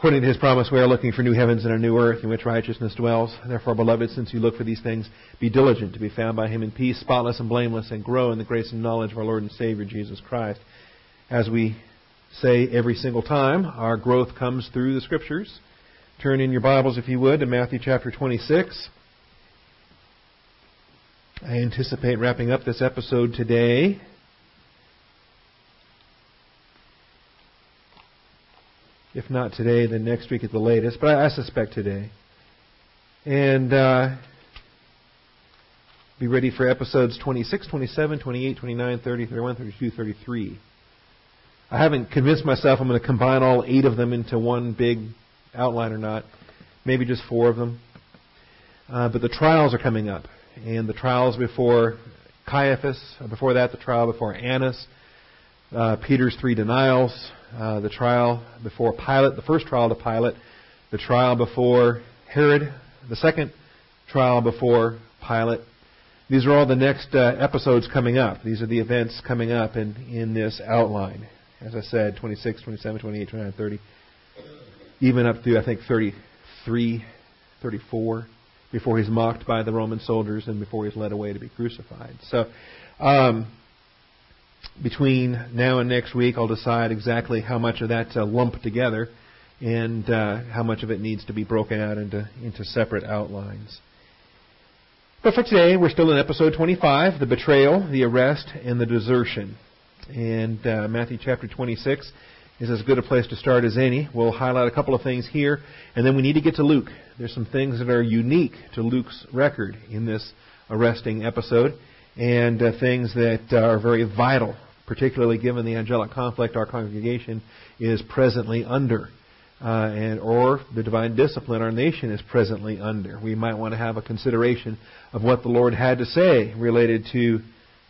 According to his promise, we are looking for new heavens and a new earth in which righteousness dwells. Therefore, beloved, since you look for these things, be diligent to be found by him in peace, spotless and blameless, and grow in the grace and knowledge of our Lord and Savior Jesus Christ. As we say every single time, our growth comes through the Scriptures. Turn in your Bibles, if you would, to Matthew chapter 26. I anticipate wrapping up this episode today. If not today, then next week at the latest, but I, I suspect today. And uh, be ready for episodes 26, 27, 28, 29, 30, 31, 32, 33. I haven't convinced myself I'm going to combine all eight of them into one big outline or not. Maybe just four of them. Uh, but the trials are coming up. And the trials before Caiaphas, before that, the trial before Annas, uh, Peter's three denials, uh, the trial before Pilate, the first trial to Pilate, the trial before Herod, the second trial before Pilate. These are all the next uh, episodes coming up. These are the events coming up in, in this outline. As I said, 26, 27, 28, 29, 30, even up to, I think, 33, 34, before he's mocked by the Roman soldiers and before he's led away to be crucified. So, um, between now and next week, I'll decide exactly how much of that to lump together and uh, how much of it needs to be broken out into, into separate outlines. But for today, we're still in episode 25 the betrayal, the arrest, and the desertion. And uh, Matthew chapter 26 is as good a place to start as any. We'll highlight a couple of things here, and then we need to get to Luke. There's some things that are unique to Luke's record in this arresting episode and uh, things that are very vital, particularly given the angelic conflict our congregation is presently under. Uh, and or the divine discipline our nation is presently under. We might want to have a consideration of what the Lord had to say related to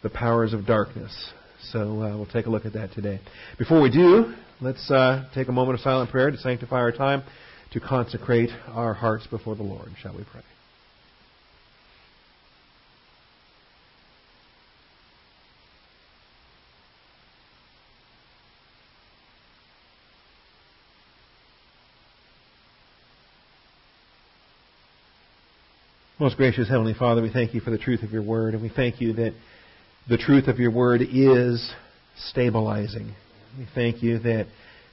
the powers of darkness. So uh, we'll take a look at that today. Before we do, let's uh, take a moment of silent prayer to sanctify our time, to consecrate our hearts before the Lord. Shall we pray? Most gracious Heavenly Father, we thank you for the truth of your word, and we thank you that the truth of your word is stabilizing. We thank you that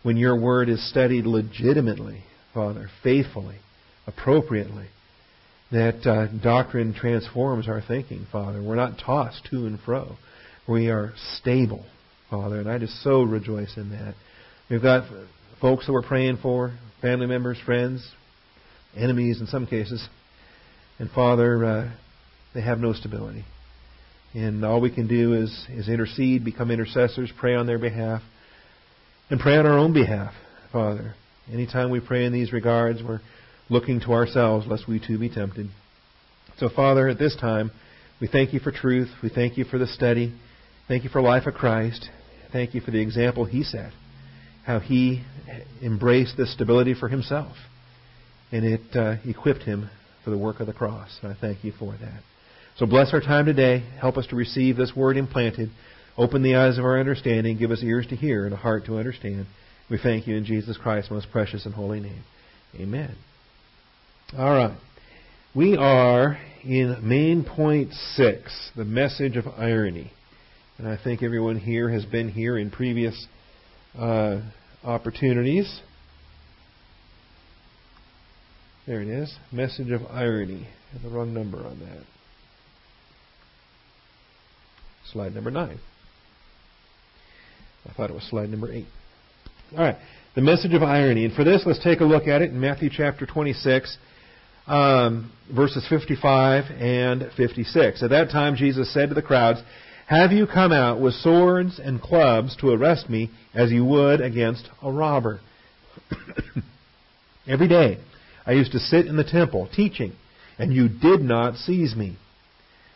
when your word is studied legitimately, Father, faithfully, appropriately, that uh, doctrine transforms our thinking, Father. We're not tossed to and fro. We are stable, Father, and I just so rejoice in that. We've got folks that we're praying for, family members, friends, enemies in some cases, and Father, uh, they have no stability. And all we can do is, is intercede, become intercessors, pray on their behalf, and pray on our own behalf, Father. Anytime we pray in these regards, we're looking to ourselves lest we too be tempted. So, Father, at this time, we thank you for truth. We thank you for the study. Thank you for life of Christ. Thank you for the example he set, how he embraced this stability for himself, and it uh, equipped him for the work of the cross. And I thank you for that. So bless our time today. Help us to receive this word implanted. Open the eyes of our understanding. Give us ears to hear and a heart to understand. We thank you in Jesus Christ's most precious and holy name. Amen. All right. We are in main point six, the message of irony. And I think everyone here has been here in previous uh, opportunities. There it is. Message of irony. The wrong number on that. Slide number nine. I thought it was slide number eight. All right. The message of irony. And for this, let's take a look at it in Matthew chapter 26, um, verses 55 and 56. At that time, Jesus said to the crowds, Have you come out with swords and clubs to arrest me as you would against a robber? Every day I used to sit in the temple teaching, and you did not seize me.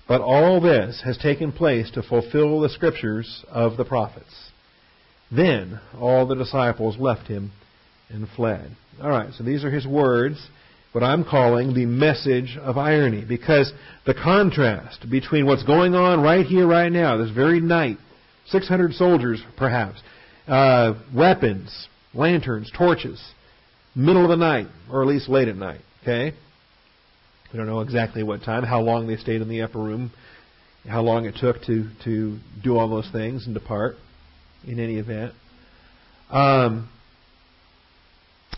But all this has taken place to fulfill the scriptures of the prophets. Then all the disciples left him and fled. All right, so these are his words, what I'm calling the message of irony, because the contrast between what's going on right here, right now, this very night, 600 soldiers perhaps, uh, weapons, lanterns, torches, middle of the night, or at least late at night. Okay? We don't know exactly what time, how long they stayed in the upper room, how long it took to, to do all those things and depart in any event. Um,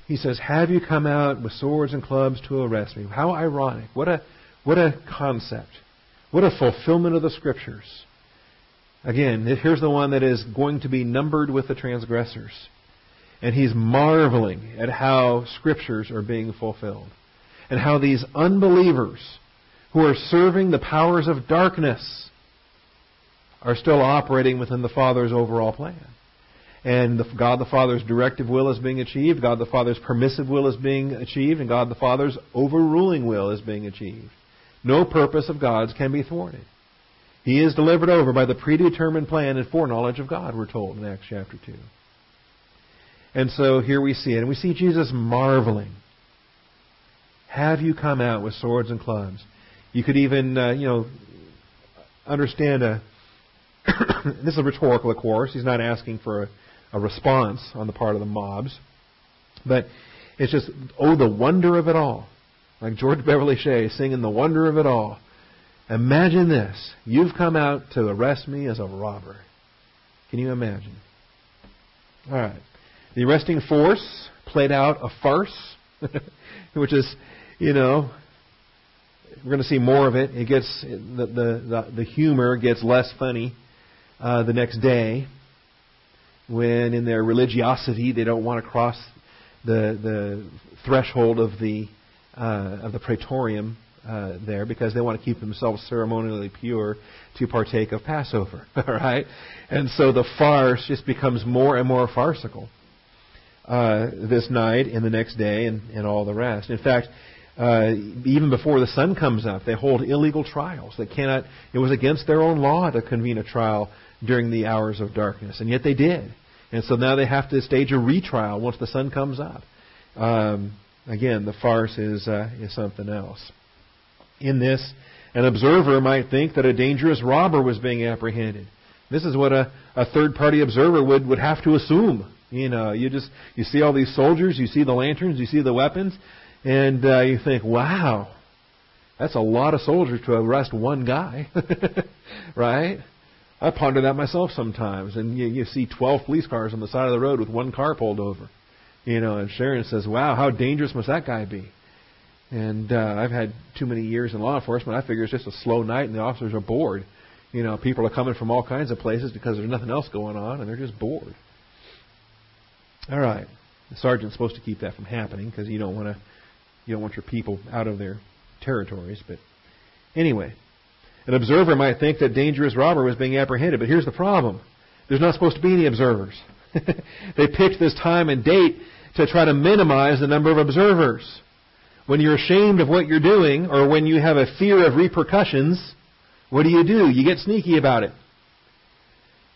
he says, Have you come out with swords and clubs to arrest me? How ironic. What a, what a concept. What a fulfillment of the Scriptures. Again, here's the one that is going to be numbered with the transgressors. And he's marveling at how Scriptures are being fulfilled. And how these unbelievers who are serving the powers of darkness are still operating within the Father's overall plan and the, God the Father's directive will is being achieved, God the Father's permissive will is being achieved, and God the Father's overruling will is being achieved. No purpose of God's can be thwarted. He is delivered over by the predetermined plan and foreknowledge of God, we're told in Acts chapter 2. And so here we see it. And we see Jesus marveling. Have you come out with swords and clubs? You could even, uh, you know, understand a. this is rhetorical, of course. He's not asking for a, a response on the part of the mobs. But it's just, oh, the wonder of it all. Like George Beverly Shea singing The Wonder of It All. Imagine this. You've come out to arrest me as a robber. Can you imagine? All right. The arresting force played out a farce, which is, you know, we're going to see more of it. It gets the the the, the humor gets less funny uh, the next day when in their religiosity they don't want to cross the the threshold of the uh, of the praetorium uh, there because they want to keep themselves ceremonially pure to partake of Passover. All right, and so the farce just becomes more and more farcical uh, this night and the next day and, and all the rest. In fact. Uh, even before the sun comes up, they hold illegal trials. They cannot. It was against their own law to convene a trial during the hours of darkness, and yet they did. And so now they have to stage a retrial once the sun comes up. Um, again, the farce is uh, is something else. In this, an observer might think that a dangerous robber was being apprehended. This is what a, a third party observer would, would have to assume. You know, you just you see all these soldiers, you see the lanterns, you see the weapons, and uh, you think, wow, that's a lot of soldiers to arrest one guy, right? I ponder that myself sometimes, and you, you see 12 police cars on the side of the road with one car pulled over. You know, and Sharon says, "Wow, how dangerous must that guy be?" And uh, I've had too many years in law enforcement. I figure it's just a slow night, and the officers are bored. You know, people are coming from all kinds of places because there's nothing else going on, and they're just bored. All right, the sergeant's supposed to keep that from happening because you don't want to, you don't want your people out of their territories. But anyway, an observer might think that dangerous robber was being apprehended, but here's the problem. There's not supposed to be any observers. they picked this time and date to try to minimize the number of observers. When you're ashamed of what you're doing, or when you have a fear of repercussions, what do you do? You get sneaky about it.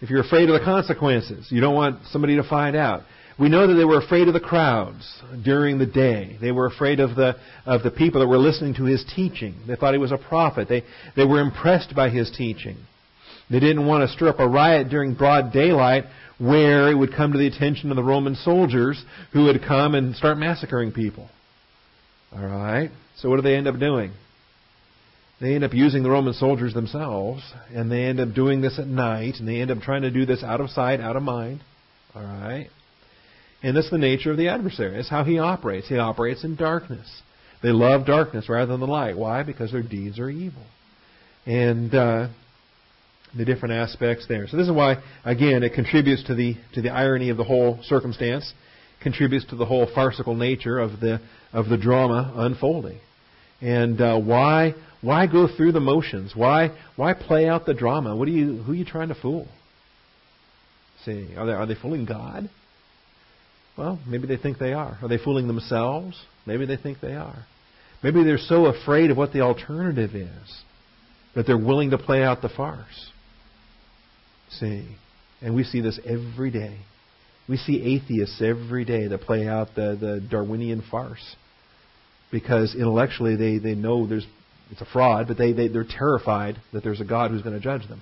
If you're afraid of the consequences, you don't want somebody to find out. We know that they were afraid of the crowds during the day. They were afraid of the, of the people that were listening to his teaching. They thought he was a prophet. They, they were impressed by his teaching. They didn't want to stir up a riot during broad daylight where it would come to the attention of the Roman soldiers who would come and start massacring people. All right? So what do they end up doing? They end up using the Roman soldiers themselves, and they end up doing this at night, and they end up trying to do this out of sight, out of mind. All right? And that's the nature of the adversary. It's how he operates. He operates in darkness. They love darkness rather than the light. Why? Because their deeds are evil. And uh, the different aspects there. So this is why, again, it contributes to the to the irony of the whole circumstance, contributes to the whole farcical nature of the of the drama unfolding. And uh, why why go through the motions? Why why play out the drama? What are you who are you trying to fool? See, are they are they fooling God? Well, maybe they think they are. Are they fooling themselves? Maybe they think they are. Maybe they're so afraid of what the alternative is that they're willing to play out the farce. See? And we see this every day. We see atheists every day that play out the, the Darwinian farce. Because intellectually they, they know there's it's a fraud, but they, they, they're terrified that there's a God who's going to judge them.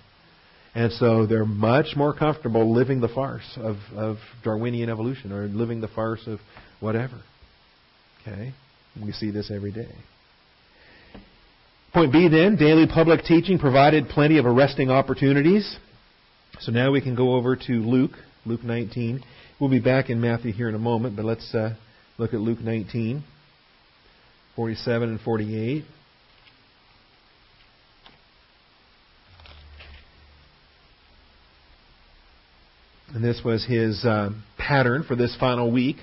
And so they're much more comfortable living the farce of, of Darwinian evolution or living the farce of whatever. Okay? We see this every day. Point B then, daily public teaching provided plenty of arresting opportunities. So now we can go over to Luke, Luke 19. We'll be back in Matthew here in a moment, but let's uh, look at Luke 19, 47 and 48. And this was his uh, pattern for this final week.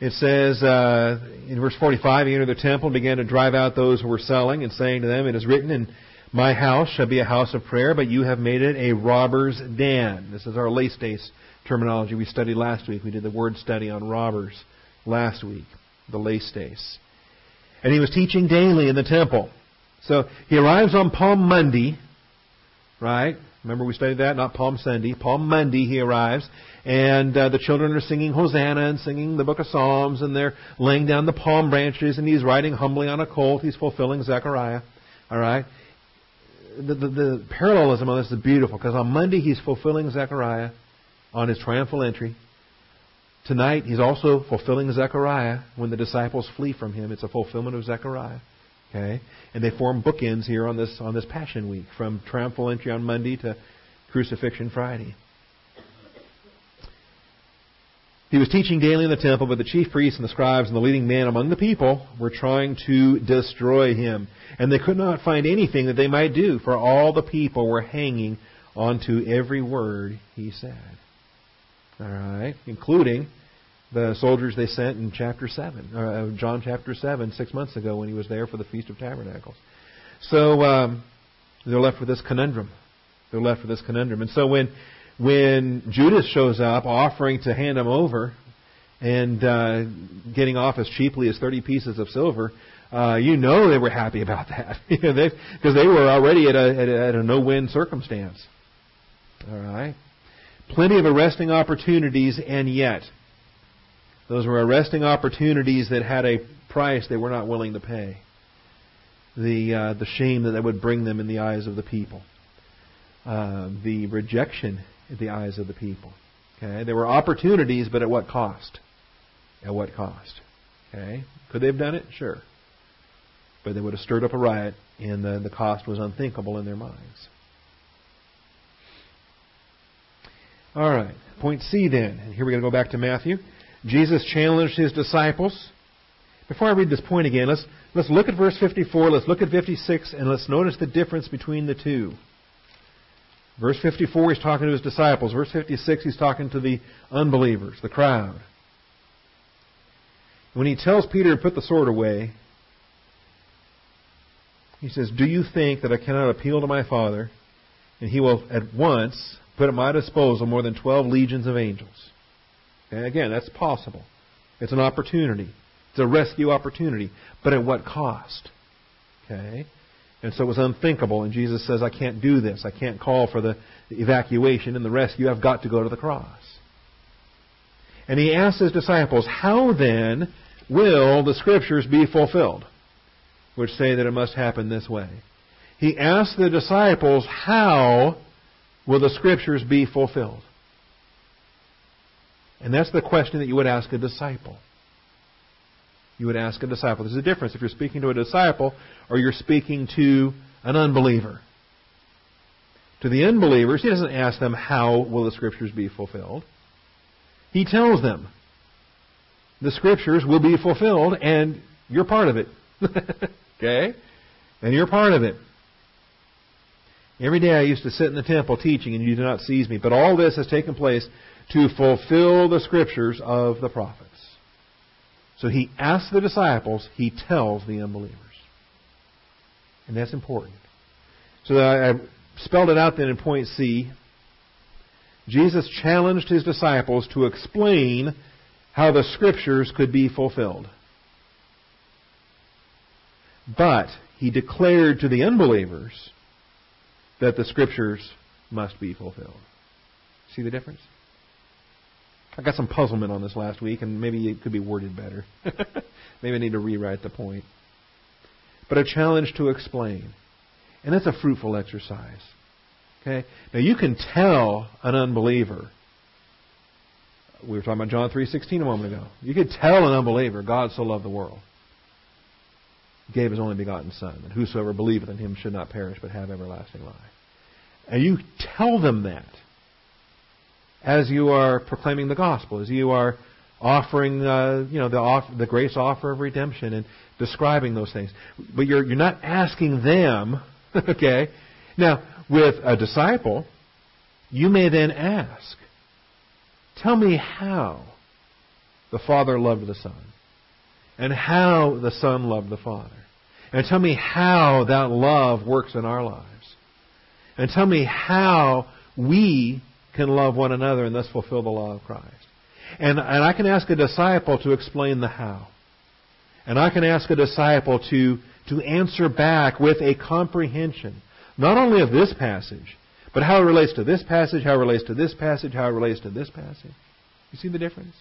It says uh, in verse 45, he entered the temple and began to drive out those who were selling and saying to them, It is written in my house shall be a house of prayer, but you have made it a robber's den. This is our days terminology we studied last week. We did the word study on robbers last week, the days. And he was teaching daily in the temple. So he arrives on Palm Monday, right? Remember we studied that? Not Palm Sunday. Palm Monday he arrives, and uh, the children are singing Hosanna and singing the book of Psalms, and they're laying down the palm branches, and he's riding humbly on a colt. He's fulfilling Zechariah. All right. The, the, the parallelism on this is beautiful because on Monday he's fulfilling Zechariah on his triumphal entry. Tonight he's also fulfilling Zechariah when the disciples flee from him. It's a fulfillment of Zechariah. Okay? And they form bookends here on this on this Passion Week, from triumphal entry on Monday to crucifixion Friday. He was teaching daily in the temple, but the chief priests and the scribes and the leading men among the people were trying to destroy him. And they could not find anything that they might do, for all the people were hanging onto every word he said. All right, including the soldiers they sent in chapter 7, uh, John chapter 7, six months ago when he was there for the Feast of Tabernacles. So um, they're left with this conundrum. They're left with this conundrum. And so when, when Judas shows up offering to hand him over and uh, getting off as cheaply as 30 pieces of silver, uh, you know they were happy about that because they, were already at a, at a, at a no-win circumstance. All right. Plenty of arresting opportunities, and yet those were arresting opportunities that had a price they were not willing to pay. The, uh, the shame that that would bring them in the eyes of the people. Uh, the rejection in the eyes of the people. Okay? There were opportunities, but at what cost? At what cost? Okay? Could they have done it? Sure. But they would have stirred up a riot, and the, the cost was unthinkable in their minds. All right. Point C then. And here we're going to go back to Matthew. Jesus challenged his disciples. Before I read this point again, let's, let's look at verse 54, let's look at 56, and let's notice the difference between the two. Verse 54, he's talking to his disciples. Verse 56, he's talking to the unbelievers, the crowd. When he tells Peter to put the sword away, he says, Do you think that I cannot appeal to my Father, and he will at once put at my disposal more than 12 legions of angels? And again, that's possible. It's an opportunity. It's a rescue opportunity. But at what cost? Okay? And so it was unthinkable. And Jesus says, I can't do this. I can't call for the evacuation and the rescue. I've got to go to the cross. And he asks his disciples, How then will the Scriptures be fulfilled? Which say that it must happen this way. He asks the disciples, How will the Scriptures be fulfilled? And that's the question that you would ask a disciple. You would ask a disciple. There's a difference if you're speaking to a disciple or you're speaking to an unbeliever. To the unbelievers, he doesn't ask them, How will the Scriptures be fulfilled? He tells them, The Scriptures will be fulfilled, and you're part of it. okay? And you're part of it. Every day I used to sit in the temple teaching, and you do not seize me. But all this has taken place to fulfill the scriptures of the prophets. So he asks the disciples, he tells the unbelievers. And that's important. So I spelled it out then in point C. Jesus challenged his disciples to explain how the scriptures could be fulfilled. But he declared to the unbelievers that the scriptures must be fulfilled. See the difference? I got some puzzlement on this last week, and maybe it could be worded better. maybe I need to rewrite the point. But a challenge to explain. And that's a fruitful exercise. Okay? Now you can tell an unbeliever we were talking about John 3:16 a moment ago. You could tell an unbeliever, God so loved the world, He gave his only begotten Son, that whosoever believeth in him should not perish but have everlasting life. And you tell them that as you are proclaiming the gospel, as you are offering, uh, you know, the, off, the grace offer of redemption and describing those things. But you're, you're not asking them, okay? Now, with a disciple, you may then ask, tell me how the Father loved the Son, and how the Son loved the Father. And tell me how that love works in our lives. And tell me how we can love one another and thus fulfill the law of Christ. And, and I can ask a disciple to explain the how. And I can ask a disciple to, to answer back with a comprehension, not only of this passage, but how it relates to this passage, how it relates to this passage, how it relates to this passage. You see the difference?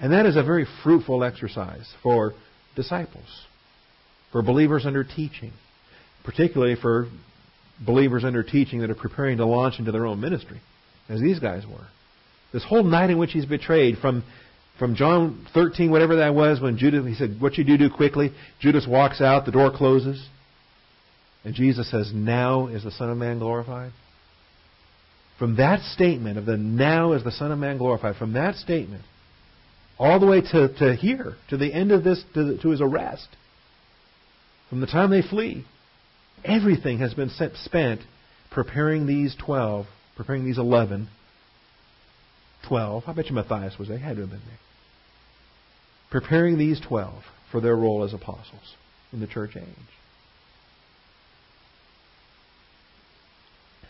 And that is a very fruitful exercise for disciples, for believers under teaching, particularly for believers under teaching that are preparing to launch into their own ministry, as these guys were. This whole night in which he's betrayed, from from John 13, whatever that was, when Judas, he said, What you do, do quickly. Judas walks out, the door closes. And Jesus says, Now is the Son of Man glorified. From that statement of the now is the Son of Man glorified, from that statement, all the way to, to here, to the end of this, to, the, to his arrest, from the time they flee, everything has been spent preparing these 12, preparing these 11 12. I bet you Matthias was there. He had to have been there. Preparing these 12 for their role as apostles in the church age.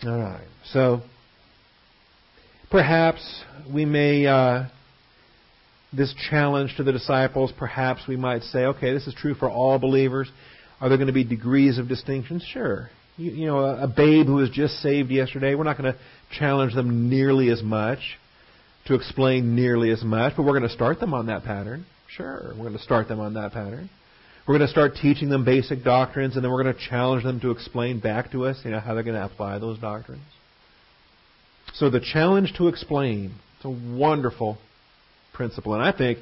All right. So, perhaps we may, uh, this challenge to the disciples, perhaps we might say, okay, this is true for all believers. Are there going to be degrees of distinction? Sure. You, you know, a, a babe who was just saved yesterday, we're not going to challenge them nearly as much to explain nearly as much, but we're going to start them on that pattern. Sure, we're going to start them on that pattern. We're going to start teaching them basic doctrines, and then we're going to challenge them to explain back to us, you know, how they're going to apply those doctrines. So the challenge to explain, it's a wonderful principle, and I think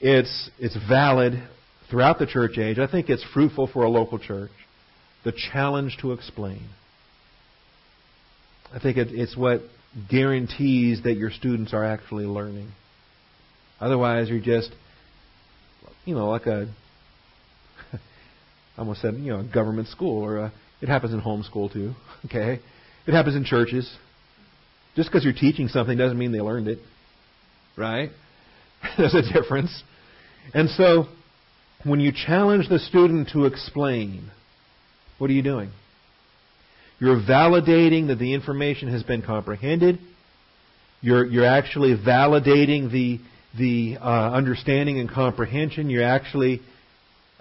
it's it's valid throughout the church age. I think it's fruitful for a local church. The challenge to explain. I think it, it's what guarantees that your students are actually learning. Otherwise, you're just, you know, like a, I almost said, you know, a government school, or a, it happens in homeschool too, okay? It happens in churches. Just because you're teaching something doesn't mean they learned it, right? There's a difference. And so, when you challenge the student to explain, what are you doing? You're validating that the information has been comprehended. You're, you're actually validating the, the uh, understanding and comprehension. You're actually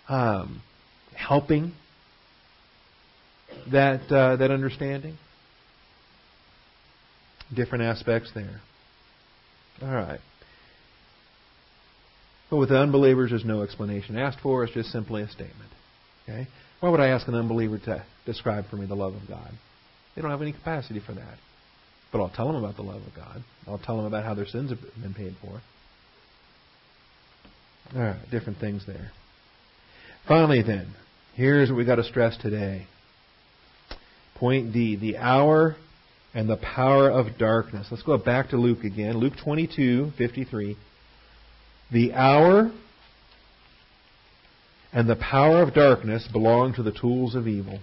um, helping that, uh, that understanding. Different aspects there. All right. But with the unbelievers, there's no explanation asked for. It's just simply a statement. Okay? Why would I ask an unbeliever to describe for me the love of God? They don't have any capacity for that. But I'll tell them about the love of God. I'll tell them about how their sins have been paid for. All right, different things there. Finally, then, here's what we've got to stress today. Point D the hour and the power of darkness. Let's go back to Luke again. Luke 22, 53. The hour and the power of darkness belong to the tools of evil.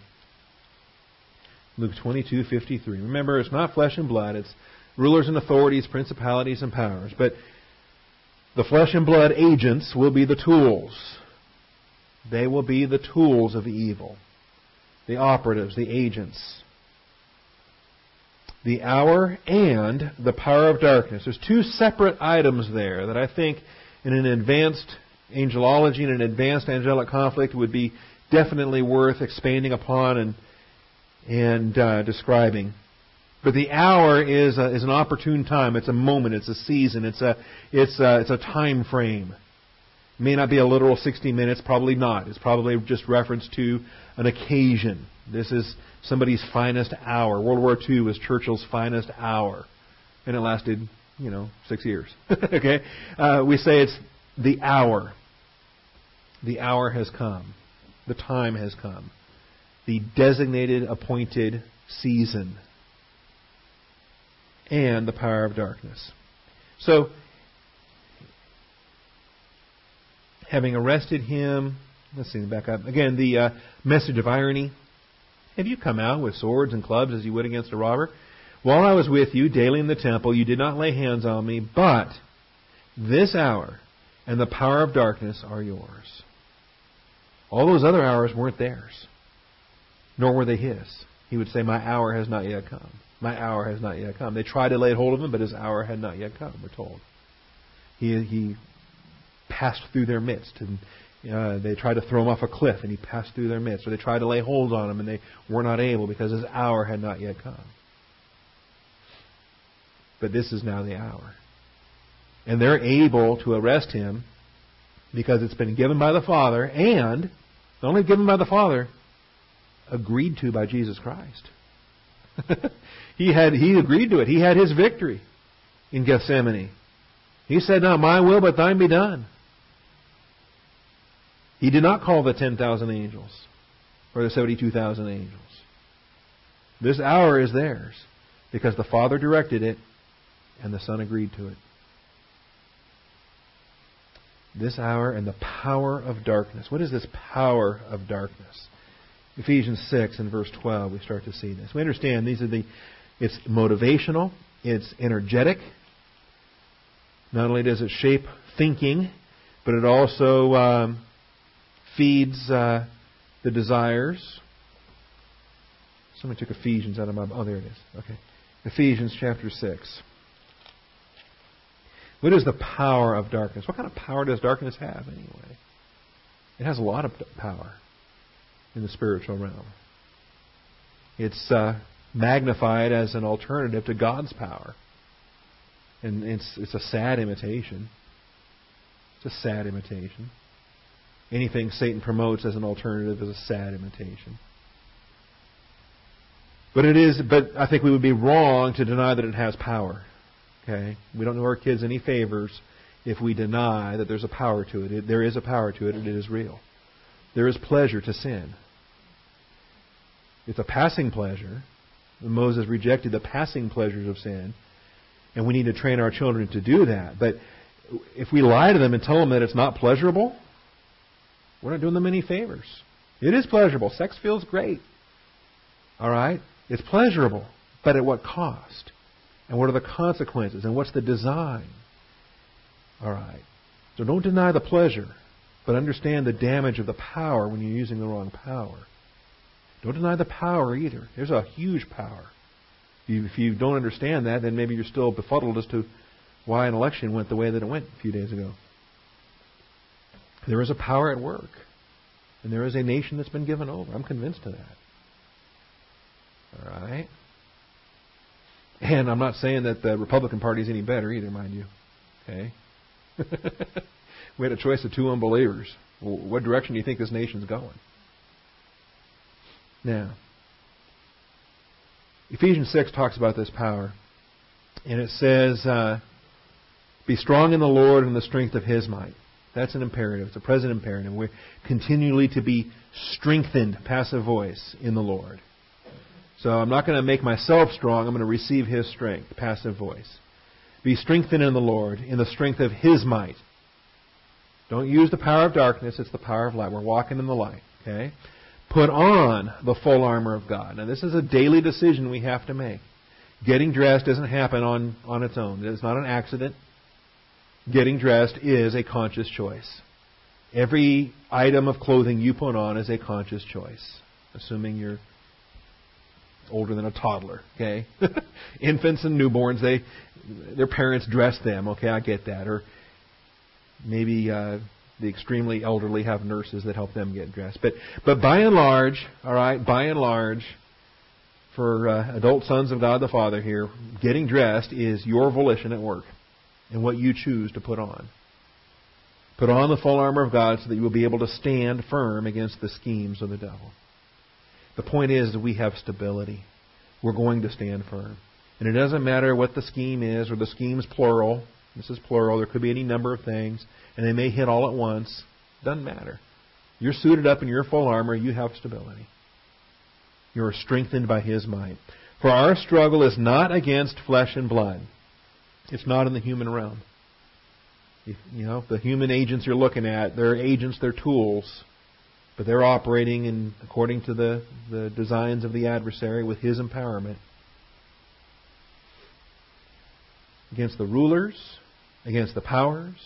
Luke 22:53. Remember, it's not flesh and blood, it's rulers and authorities, principalities and powers, but the flesh and blood agents will be the tools. They will be the tools of evil. The operatives, the agents. The hour and the power of darkness. There's two separate items there that I think in an advanced angelology and an advanced angelic conflict would be definitely worth expanding upon and and uh, describing. But the hour is a, is an opportune time. It's a moment. It's a season. It's a it's a, it's a time frame. It may not be a literal 60 minutes. Probably not. It's probably just reference to an occasion. This is somebody's finest hour. World War II was Churchill's finest hour, and it lasted you know, six years. okay? Uh, we say it's the hour. The hour has come. The time has come. The designated, appointed season. And the power of darkness. So, having arrested him, let's see, back up. Again, the uh, message of irony. Have you come out with swords and clubs as you would against a robber? While I was with you daily in the temple, you did not lay hands on me, but this hour and the power of darkness are yours. All those other hours weren't theirs, nor were they his. He would say, My hour has not yet come. My hour has not yet come. They tried to lay hold of him, but his hour had not yet come, we're told. He, he passed through their midst, and uh, they tried to throw him off a cliff, and he passed through their midst. Or they tried to lay hold on him, and they were not able because his hour had not yet come. But this is now the hour. And they're able to arrest him because it's been given by the Father and not only given by the Father, agreed to by Jesus Christ. he had he agreed to it. He had his victory in Gethsemane. He said, Not my will, but thine be done. He did not call the 10,000 angels or the 72,000 angels. This hour is theirs because the Father directed it and the Son agreed to it. This hour and the power of darkness. What is this power of darkness? Ephesians 6 and verse 12, we start to see this. We understand these are the, it's motivational, it's energetic. Not only does it shape thinking, but it also um, feeds uh, the desires. Somebody took Ephesians out of my. Oh, there it is. Okay. Ephesians chapter 6. What is the power of darkness? What kind of power does darkness have, anyway? It has a lot of power in the spiritual realm. It's uh, magnified as an alternative to God's power. And it's, it's a sad imitation. It's a sad imitation. Anything Satan promotes as an alternative is a sad imitation. But it is, but I think we would be wrong to deny that it has power. Okay? We don't do our kids any favors if we deny that there's a power to it. it. There is a power to it, and it is real. There is pleasure to sin. It's a passing pleasure. Moses rejected the passing pleasures of sin, and we need to train our children to do that. But if we lie to them and tell them that it's not pleasurable, we're not doing them any favors. It is pleasurable. Sex feels great. All right? It's pleasurable. But at what cost? And what are the consequences? And what's the design? All right. So don't deny the pleasure, but understand the damage of the power when you're using the wrong power. Don't deny the power either. There's a huge power. If you don't understand that, then maybe you're still befuddled as to why an election went the way that it went a few days ago. There is a power at work. And there is a nation that's been given over. I'm convinced of that. All right? And I'm not saying that the Republican Party is any better either, mind you. Okay? we had a choice of two unbelievers. what direction do you think this nation's going? Now, Ephesians 6 talks about this power. And it says, uh, Be strong in the Lord and the strength of His might. That's an imperative. It's a present imperative. We're continually to be strengthened, passive voice, in the Lord. So I'm not going to make myself strong. I'm going to receive His strength, passive voice. Be strengthened in the Lord, in the strength of His might. Don't use the power of darkness, it's the power of light. We're walking in the light, okay? Put on the full armor of God. Now, this is a daily decision we have to make. Getting dressed doesn't happen on, on its own, it's not an accident. Getting dressed is a conscious choice. Every item of clothing you put on is a conscious choice, assuming you're older than a toddler. Okay, infants and newborns, they their parents dress them. Okay, I get that. Or maybe uh, the extremely elderly have nurses that help them get dressed. But but by and large, all right, by and large, for uh, adult sons of God the Father here, getting dressed is your volition at work and what you choose to put on. Put on the full armor of God so that you will be able to stand firm against the schemes of the devil. The point is that we have stability. We're going to stand firm. And it doesn't matter what the scheme is, or the scheme's plural. This is plural. There could be any number of things, and they may hit all at once. Doesn't matter. You're suited up in your full armor. You have stability. You are strengthened by His might. For our struggle is not against flesh and blood. It's not in the human realm. You know, the human agents you're looking at, they're agents, they're tools, but they're operating in according to the, the designs of the adversary with his empowerment. Against the rulers, against the powers.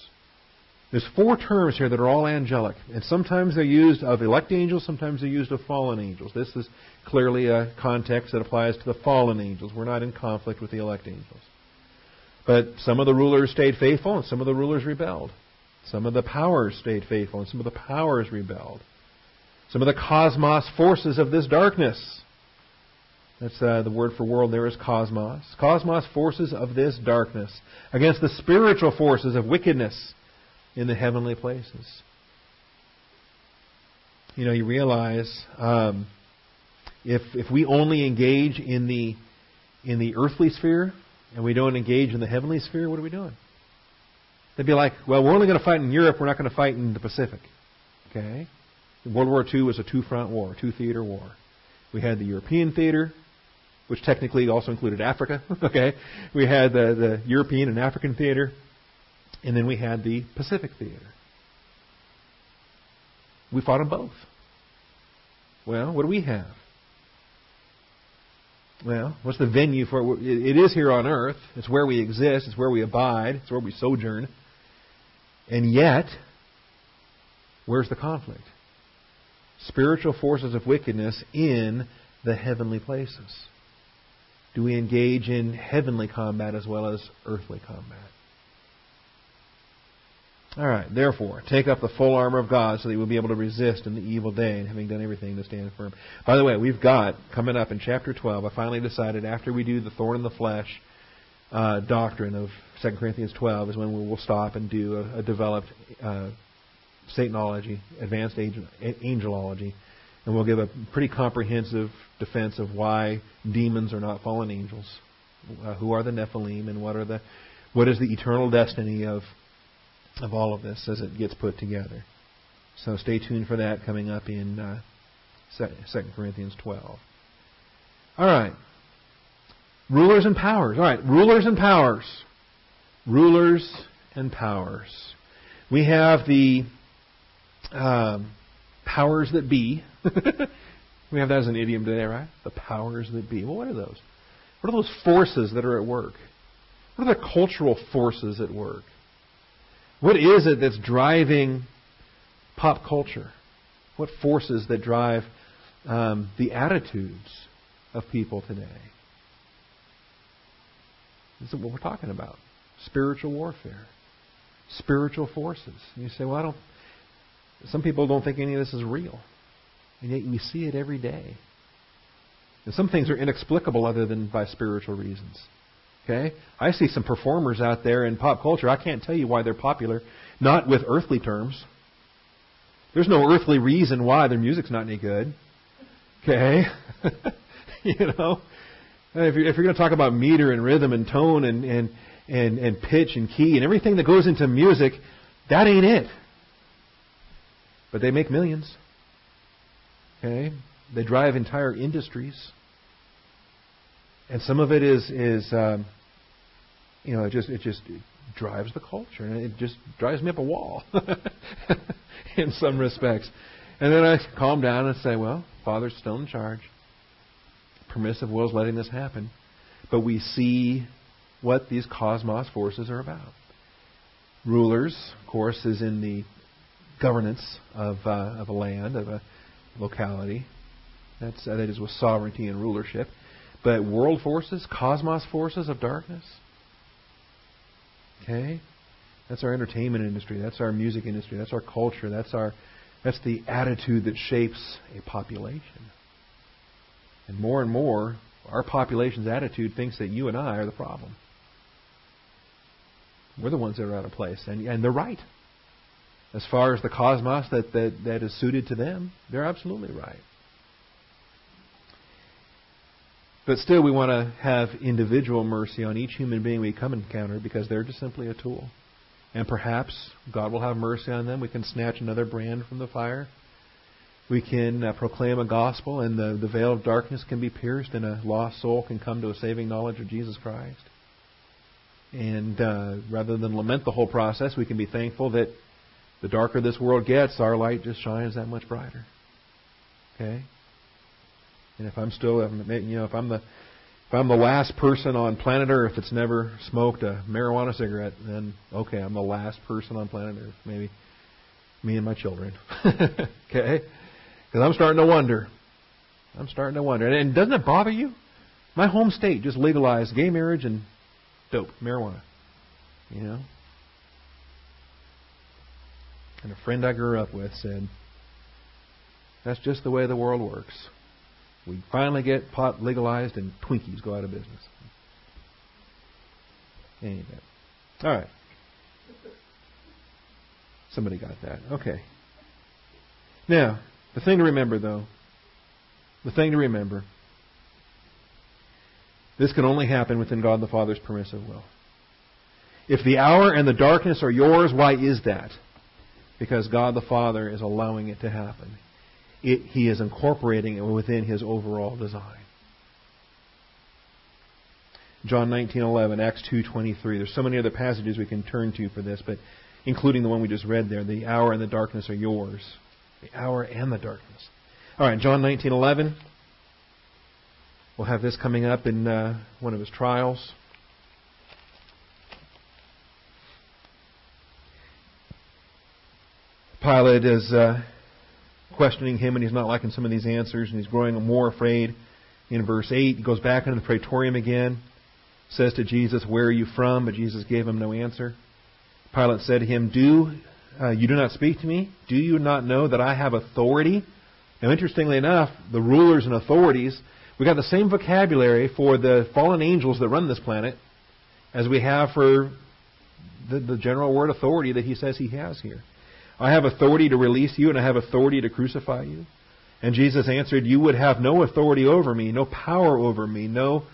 There's four terms here that are all angelic, and sometimes they're used of elect angels, sometimes they're used of fallen angels. This is clearly a context that applies to the fallen angels. We're not in conflict with the elect angels. But some of the rulers stayed faithful and some of the rulers rebelled. Some of the powers stayed faithful and some of the powers rebelled. Some of the cosmos forces of this darkness. That's uh, the word for world there is cosmos. Cosmos forces of this darkness against the spiritual forces of wickedness in the heavenly places. You know, you realize um, if if we only engage in the in the earthly sphere, and we don't engage in the heavenly sphere, what are we doing? They'd be like, well, we're only going to fight in Europe, we're not going to fight in the Pacific. Okay? World War II was a two front war, two theater war. We had the European theater, which technically also included Africa. okay? We had the, the European and African theater, and then we had the Pacific theater. We fought in both. Well, what do we have? Well, what's the venue for it? It is here on earth. It's where we exist. It's where we abide. It's where we sojourn. And yet, where's the conflict? Spiritual forces of wickedness in the heavenly places. Do we engage in heavenly combat as well as earthly combat? All right. Therefore, take up the full armor of God so that you will be able to resist in the evil day, and having done everything to stand firm. By the way, we've got coming up in chapter 12. I finally decided after we do the thorn in the flesh uh, doctrine of 2 Corinthians 12 is when we will stop and do a, a developed uh, Satanology, advanced angelology, and we'll give a pretty comprehensive defense of why demons are not fallen angels, uh, who are the Nephilim, and what are the what is the eternal destiny of of all of this as it gets put together. So stay tuned for that coming up in uh, 2 Corinthians 12. All right. Rulers and powers. All right. Rulers and powers. Rulers and powers. We have the um, powers that be. we have that as an idiom today, right? The powers that be. Well, what are those? What are those forces that are at work? What are the cultural forces at work? What is it that's driving pop culture? What forces that drive um, the attitudes of people today? This is what we're talking about. Spiritual warfare. Spiritual forces. And you say, well, I don't. Some people don't think any of this is real. And yet we see it every day. And some things are inexplicable other than by spiritual reasons. Okay? I see some performers out there in pop culture. I can't tell you why they're popular, not with earthly terms. There's no earthly reason why their music's not any good. Okay? you know? If you're, if you're going to talk about meter and rhythm and tone and, and, and, and pitch and key and everything that goes into music, that ain't it. But they make millions. Okay? They drive entire industries. And some of it is, is um, you know, it just it just drives the culture, and it just drives me up a wall in some respects. And then I calm down and say, well, Father's still in charge. Permissive will is letting this happen, but we see what these cosmos forces are about. Rulers, of course, is in the governance of uh, of a land, of a locality. That's uh, that is with sovereignty and rulership. But world forces, cosmos forces of darkness, Okay? That's our entertainment industry. That's our music industry. That's our culture. That's our that's the attitude that shapes a population. And more and more, our population's attitude thinks that you and I are the problem. We're the ones that are out of place. And, and they're right. As far as the cosmos that, that, that is suited to them, they're absolutely right. But still, we want to have individual mercy on each human being we come encounter because they're just simply a tool. And perhaps God will have mercy on them. We can snatch another brand from the fire. We can uh, proclaim a gospel, and the, the veil of darkness can be pierced, and a lost soul can come to a saving knowledge of Jesus Christ. And uh, rather than lament the whole process, we can be thankful that the darker this world gets, our light just shines that much brighter. Okay? And if I'm still, you know, if I'm the if I'm the last person on planet Earth that's never smoked a marijuana cigarette, then okay, I'm the last person on planet Earth. Maybe me and my children. okay? Because I'm starting to wonder. I'm starting to wonder. And doesn't it bother you? My home state just legalized gay marriage and dope, marijuana. You know? And a friend I grew up with said, that's just the way the world works. We finally get pot legalized and Twinkies go out of business. Anyway. All right. Somebody got that. Okay. Now, the thing to remember, though, the thing to remember, this can only happen within God the Father's permissive will. If the hour and the darkness are yours, why is that? Because God the Father is allowing it to happen it, he is incorporating it within his overall design. John 19:11, Acts 2:23. There's so many other passages we can turn to for this, but including the one we just read there, the hour and the darkness are yours. The hour and the darkness. All right, John 19:11. We'll have this coming up in uh, one of his trials. Pilate is uh, questioning him and he's not liking some of these answers and he's growing more afraid. In verse 8, he goes back into the praetorium again, says to Jesus, Where are you from? But Jesus gave him no answer. Pilate said to him, Do uh, you do not speak to me? Do you not know that I have authority? Now, interestingly enough, the rulers and authorities, we got the same vocabulary for the fallen angels that run this planet as we have for the, the general word authority that he says he has here. I have authority to release you, and I have authority to crucify you. And Jesus answered, You would have no authority over me, no power over me, no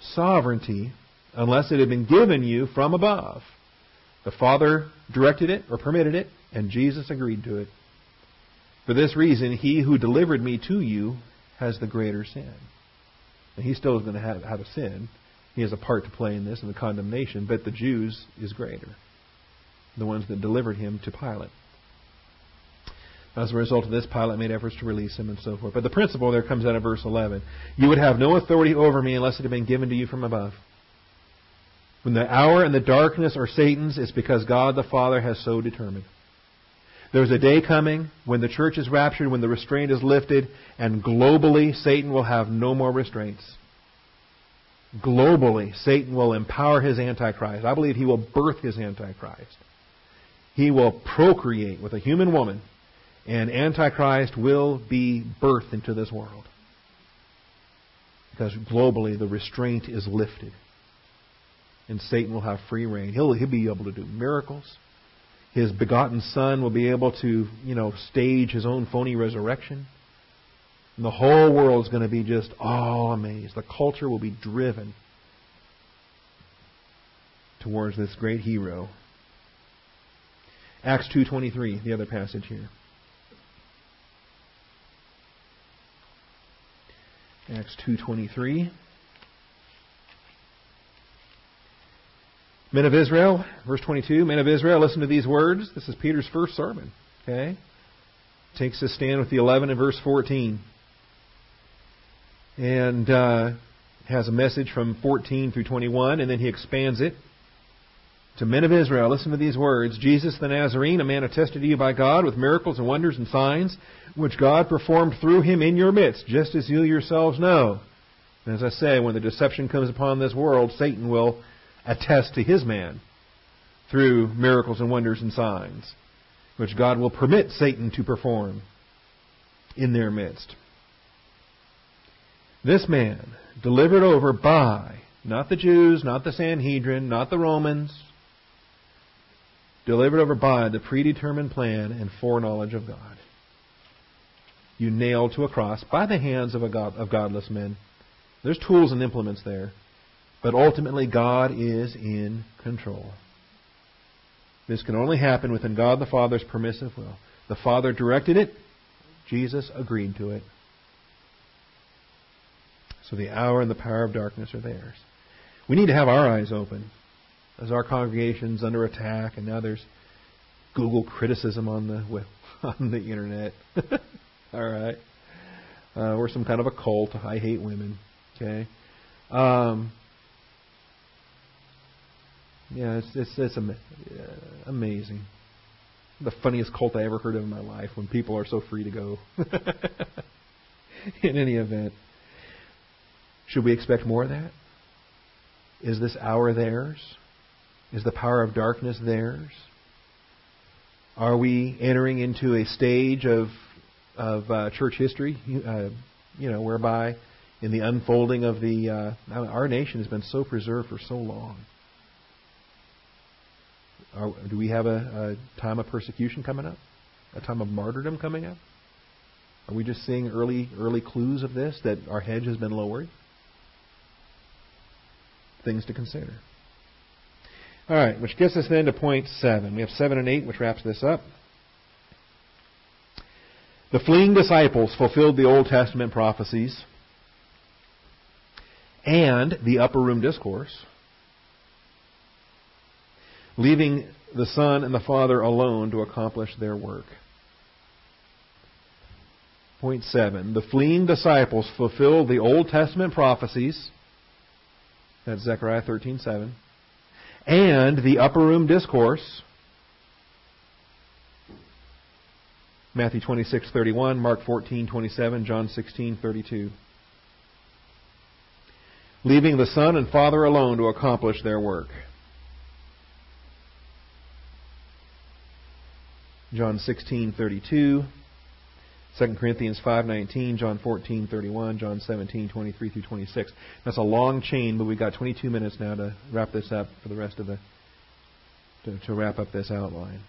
sovereignty, unless it had been given you from above. The Father directed it or permitted it, and Jesus agreed to it. For this reason, he who delivered me to you has the greater sin. And he still is going to have, have a sin. He has a part to play in this and the condemnation, but the Jews is greater. The ones that delivered him to Pilate. As a result of this, Pilate made efforts to release him and so forth. But the principle there comes out of verse 11. You would have no authority over me unless it had been given to you from above. When the hour and the darkness are Satan's, it's because God the Father has so determined. There's a day coming when the church is raptured, when the restraint is lifted, and globally Satan will have no more restraints. Globally, Satan will empower his Antichrist. I believe he will birth his Antichrist. He will procreate with a human woman and Antichrist will be birthed into this world. Because globally the restraint is lifted. And Satan will have free reign. He'll, he'll be able to do miracles. His begotten son will be able to, you know, stage his own phony resurrection. And the whole world is going to be just all amazed. The culture will be driven towards this great hero. Acts 2:23, the other passage here. Acts 2.23. Men of Israel, verse 22, Men of Israel, listen to these words. This is Peter's first sermon. Okay? Takes a stand with the 11 in verse 14. And uh, has a message from 14 through 21, and then he expands it to men of Israel, listen to these words Jesus the Nazarene, a man attested to you by God with miracles and wonders and signs, which God performed through him in your midst, just as you yourselves know. And as I say, when the deception comes upon this world, Satan will attest to his man through miracles and wonders and signs, which God will permit Satan to perform in their midst. This man, delivered over by, not the Jews, not the Sanhedrin, not the Romans, delivered over by the predetermined plan and foreknowledge of God. You nailed to a cross by the hands of, a God, of godless men There's tools and implements there. But ultimately, God is in control. This can only happen within God the Father's permissive will. The Father directed it, Jesus agreed to it. So the hour and the power of darkness are theirs. We need to have our eyes open. As our congregation's under attack, and now there's Google criticism on the on the internet. All right, uh, we're some kind of a cult. I hate women. Okay, um, yeah, it's it's, it's am- amazing. The funniest cult I ever heard of in my life. When people are so free to go. in any event, should we expect more of that? Is this hour theirs? Is the power of darkness theirs? Are we entering into a stage of of uh, church history, uh, you know, whereby in the unfolding of the uh, our nation has been so preserved for so long? Are, do we have a, a time of persecution coming up? A time of martyrdom coming up? Are we just seeing early early clues of this that our hedge has been lowered? Things to consider. All right, which gets us then to point seven. We have seven and eight, which wraps this up. The fleeing disciples fulfilled the Old Testament prophecies and the upper room discourse, leaving the Son and the Father alone to accomplish their work. Point seven. The fleeing disciples fulfilled the Old Testament prophecies. That's Zechariah thirteen seven and the upper room discourse. Matthew 26:31, Mark 14:27, John 16:32. Leaving the Son and Father alone to accomplish their work. John 16:32, 2 Corinthians 5:19, John 14:31, John 17:23 through 26. That's a long chain, but we've got 22 minutes now to wrap this up for the rest of the to, to wrap up this outline.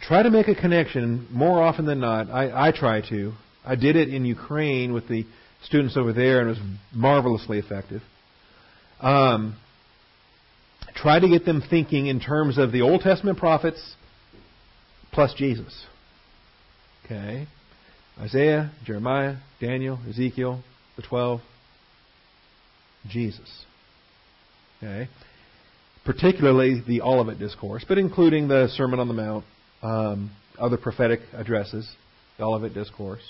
Try to make a connection more often than not. I, I try to. I did it in Ukraine with the students over there, and it was marvelously effective. Um, try to get them thinking in terms of the Old Testament prophets plus Jesus. Okay. Isaiah, Jeremiah, Daniel, Ezekiel, the 12. Jesus. Okay. Particularly the Olivet Discourse, but including the Sermon on the Mount, um, other prophetic addresses, the Olivet Discourse.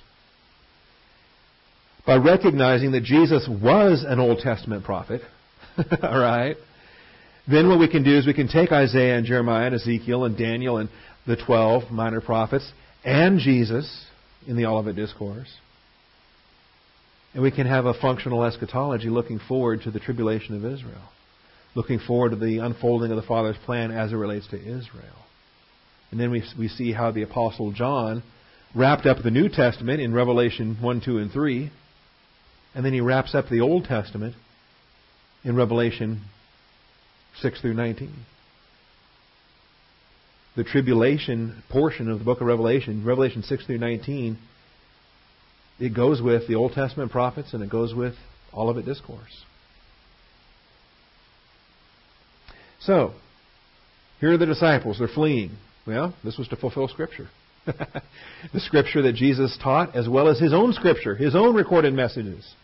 By recognizing that Jesus was an Old Testament prophet, all right, then what we can do is we can take Isaiah and Jeremiah and Ezekiel and Daniel and the 12 minor prophets and Jesus in the Olivet Discourse. And we can have a functional eschatology looking forward to the tribulation of Israel, looking forward to the unfolding of the Father's plan as it relates to Israel. And then we, we see how the Apostle John wrapped up the New Testament in Revelation 1, 2, and 3. And then he wraps up the Old Testament in Revelation 6 through 19 the tribulation portion of the book of Revelation, Revelation 6 through 19, it goes with the Old Testament prophets and it goes with Olivet Discourse. So, here are the disciples. They're fleeing. Well, this was to fulfill Scripture. the Scripture that Jesus taught, as well as His own Scripture, His own recorded messages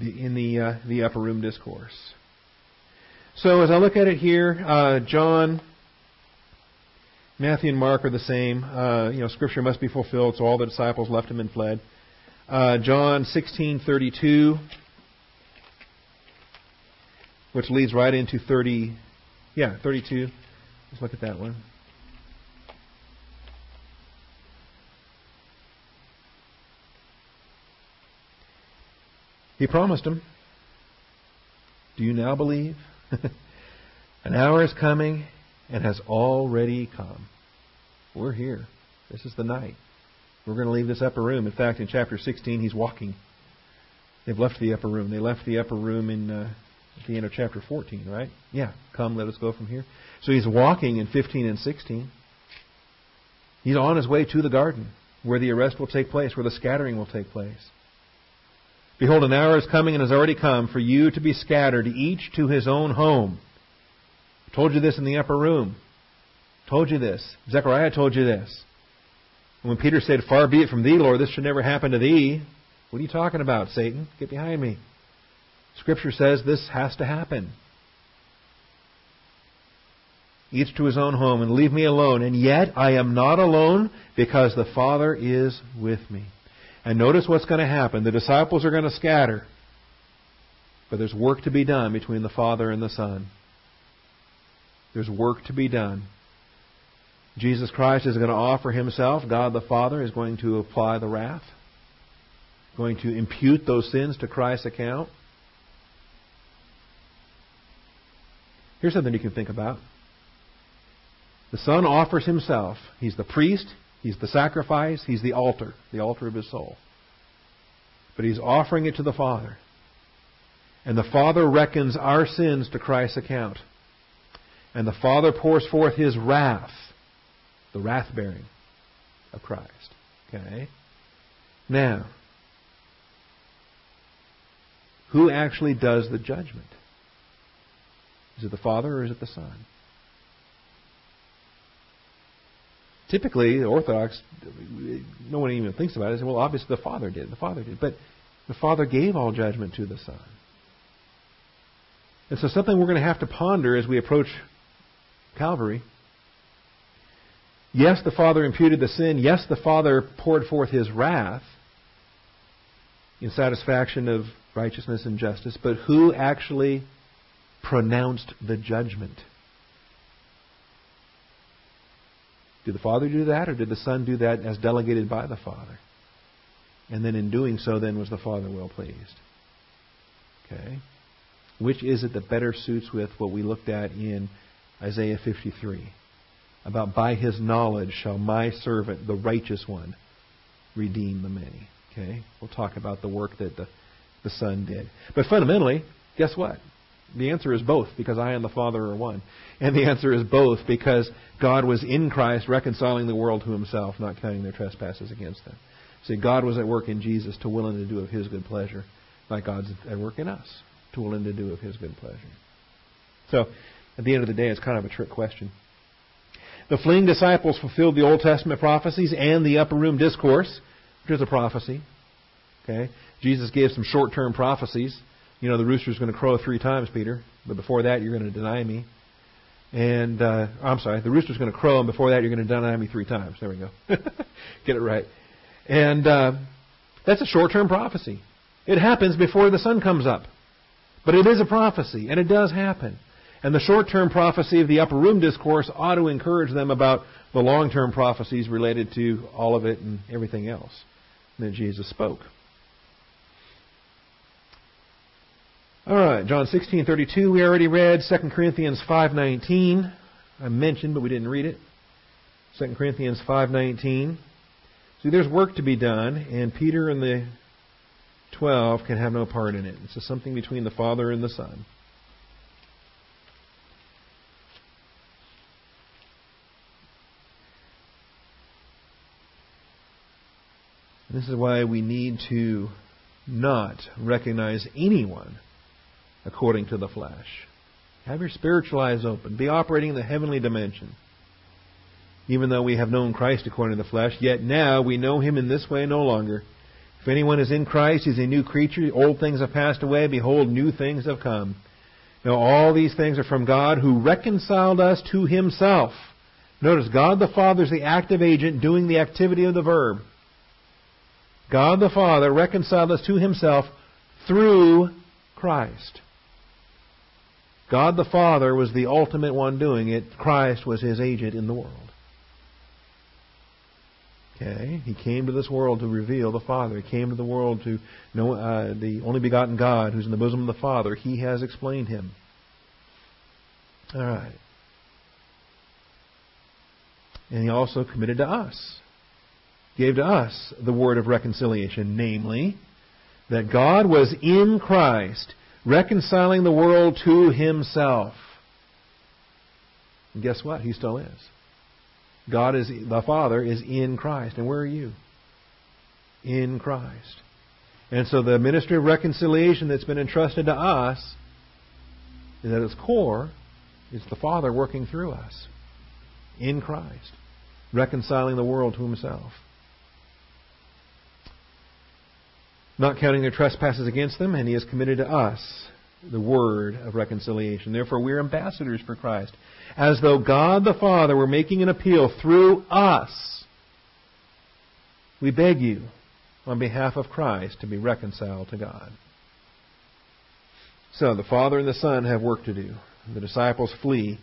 in the, uh, the Upper Room Discourse. So as I look at it here, uh, John, Matthew, and Mark are the same. Uh, you know, Scripture must be fulfilled, so all the disciples left him and fled. Uh, John sixteen thirty two, which leads right into thirty, yeah, thirty two. Let's look at that one. He promised him. Do you now believe? An hour is coming and has already come. We're here. This is the night. We're going to leave this upper room. In fact, in chapter 16, he's walking. They've left the upper room. They left the upper room in uh, at the end of chapter 14, right? Yeah. Come, let us go from here. So he's walking in 15 and 16. He's on his way to the garden. where the arrest will take place, where the scattering will take place. Behold, an hour is coming and has already come for you to be scattered, each to his own home. I told you this in the upper room. I told you this. Zechariah told you this. And when Peter said, Far be it from thee, Lord, this should never happen to thee, what are you talking about, Satan? Get behind me. Scripture says this has to happen. Each to his own home and leave me alone. And yet I am not alone because the Father is with me. And notice what's going to happen. The disciples are going to scatter. But there's work to be done between the Father and the Son. There's work to be done. Jesus Christ is going to offer himself. God the Father is going to apply the wrath, going to impute those sins to Christ's account. Here's something you can think about. The Son offers himself. He's the priest, He's the sacrifice, He's the altar, the altar of His soul. But He's offering it to the Father. And the Father reckons our sins to Christ's account. And the Father pours forth His wrath, the wrath bearing of Christ. Okay? Now, who actually does the judgment? Is it the Father or is it the Son? Typically, the Orthodox, no one even thinks about it. Say, well, obviously the Father did. The Father did. But the Father gave all judgment to the Son. And so something we're going to have to ponder as we approach Calvary. Yes, the Father imputed the sin. Yes, the Father poured forth his wrath in satisfaction of righteousness and justice. But who actually pronounced the judgment? Did the Father do that, or did the Son do that as delegated by the Father? And then in doing so, then was the Father well pleased? Okay. Which is it that better suits with what we looked at in Isaiah 53? About by his knowledge shall my servant, the righteous one, redeem the many. Okay? We'll talk about the work that the, the Son did. But fundamentally, guess what? The answer is both, because I and the Father are one. And the answer is both, because God was in Christ reconciling the world to himself, not counting their trespasses against them. See, God was at work in Jesus to will and to do of his good pleasure, like God's at work in us to will and to do of his good pleasure. So, at the end of the day, it's kind of a trick question. The fleeing disciples fulfilled the Old Testament prophecies and the upper room discourse, which is a prophecy. Okay? Jesus gave some short term prophecies you know, the rooster's going to crow three times, Peter, but before that you're going to deny me. And uh, I'm sorry, the rooster's going to crow, and before that you're going to deny me three times. There we go. Get it right. And uh, that's a short-term prophecy. It happens before the sun comes up, but it is a prophecy, and it does happen. And the short-term prophecy of the upper room discourse ought to encourage them about the long-term prophecies related to all of it and everything else that Jesus spoke. All right, John 16:32 we already read, 2 Corinthians 5:19 I mentioned but we didn't read it. 2 Corinthians 5:19. See, there's work to be done and Peter and the 12 can have no part in it. It's something between the Father and the Son. This is why we need to not recognize anyone according to the flesh. Have your spiritual eyes open. Be operating in the heavenly dimension. Even though we have known Christ according to the flesh, yet now we know him in this way no longer. If anyone is in Christ, he is a new creature. Old things have passed away. Behold, new things have come. Now all these things are from God who reconciled us to himself. Notice, God the Father is the active agent doing the activity of the verb. God the Father reconciled us to himself through Christ. God the Father was the ultimate one doing it. Christ was his agent in the world. Okay, he came to this world to reveal the Father. He came to the world to know uh, the only begotten God, who's in the bosom of the Father. He has explained him. All right, and he also committed to us, gave to us the word of reconciliation, namely that God was in Christ reconciling the world to himself. And guess what? He still is. God is the Father is in Christ. And where are you? in Christ. And so the ministry of reconciliation that's been entrusted to us is at its core is the Father working through us in Christ, reconciling the world to himself. Not counting their trespasses against them, and he has committed to us the word of reconciliation. Therefore, we are ambassadors for Christ, as though God the Father were making an appeal through us. We beg you, on behalf of Christ, to be reconciled to God. So, the Father and the Son have work to do. The disciples flee,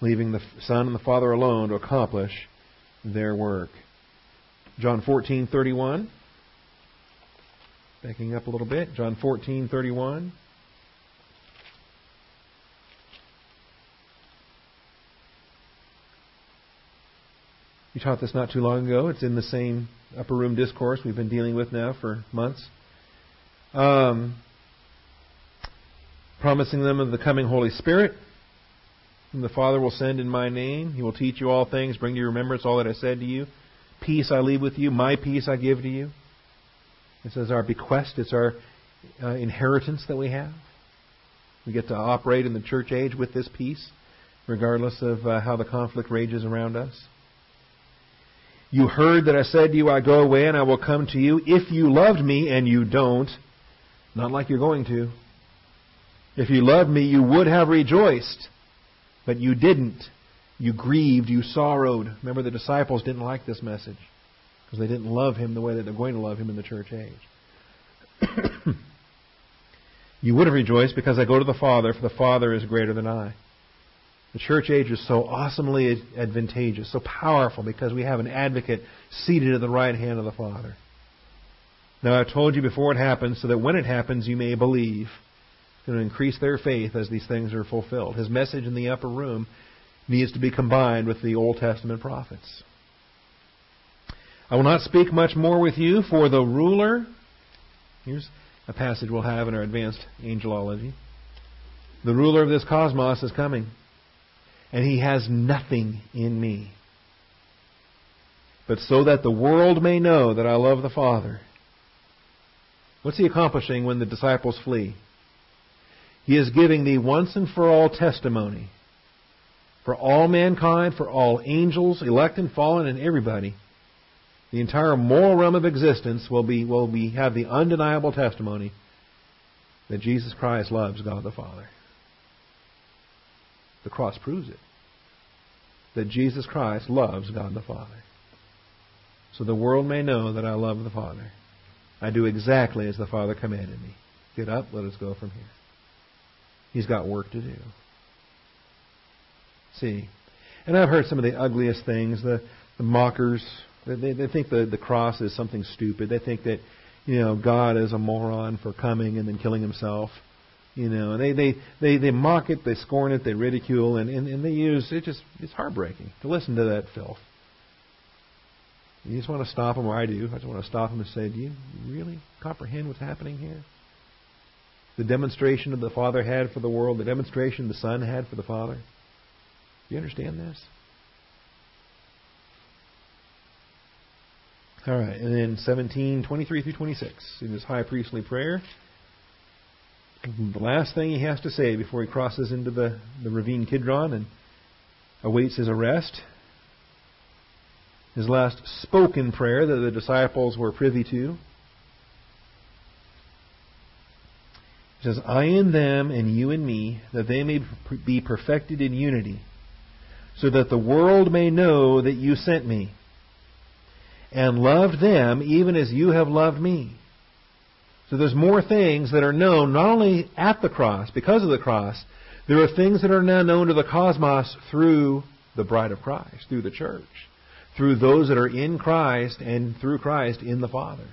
leaving the Son and the Father alone to accomplish their work. John 14:31 Backing up a little bit, John 14:31 You taught this not too long ago. It's in the same upper room discourse we've been dealing with now for months. Um, promising them of the coming Holy Spirit, whom the Father will send in my name. He will teach you all things, bring to your remembrance all that I said to you. Peace I leave with you, my peace I give to you. This is our bequest, it's our uh, inheritance that we have. We get to operate in the church age with this peace, regardless of uh, how the conflict rages around us. You heard that I said to you, I go away and I will come to you. If you loved me and you don't, not like you're going to. If you loved me, you would have rejoiced, but you didn't. You grieved, you sorrowed. Remember, the disciples didn't like this message because they didn't love him the way that they're going to love him in the church age. you would have rejoiced because I go to the Father, for the Father is greater than I. The church age is so awesomely advantageous, so powerful, because we have an advocate seated at the right hand of the Father. Now, I've told you before it happens, so that when it happens, you may believe. It's going to increase their faith as these things are fulfilled. His message in the upper room needs to be combined with the Old Testament prophets. I will not speak much more with you, for the ruler. Here's a passage we'll have in our advanced angelology. The ruler of this cosmos is coming and he has nothing in me. But so that the world may know that I love the Father. What's he accomplishing when the disciples flee? He is giving the once and for all testimony for all mankind, for all angels, elect and fallen, and everybody. The entire moral realm of existence will be will be have the undeniable testimony that Jesus Christ loves God the Father. The cross proves it. That Jesus Christ loves God the Father. So the world may know that I love the Father. I do exactly as the Father commanded me. Get up, let us go from here. He's got work to do. See. And I've heard some of the ugliest things, the, the mockers. They, they think the, the cross is something stupid. They think that, you know, God is a moron for coming and then killing himself. You know, they, they, they, they mock it, they scorn it, they ridicule, and, and, and they use it just it's heartbreaking to listen to that filth. You just want to stop them, or I do. I just want to stop them and say, Do you really comprehend what's happening here? The demonstration that the Father had for the world, the demonstration the Son had for the Father. Do you understand this? All right, and then 17, 23 through 26 in his high priestly prayer. The last thing he has to say before he crosses into the, the ravine Kidron and awaits his arrest, his last spoken prayer that the disciples were privy to. He says, I in them and you in me, that they may be perfected in unity, so that the world may know that you sent me, and loved them even as you have loved me. So there's more things that are known not only at the cross, because of the cross, there are things that are now known to the cosmos through the bride of Christ, through the church, through those that are in Christ and through Christ in the Father.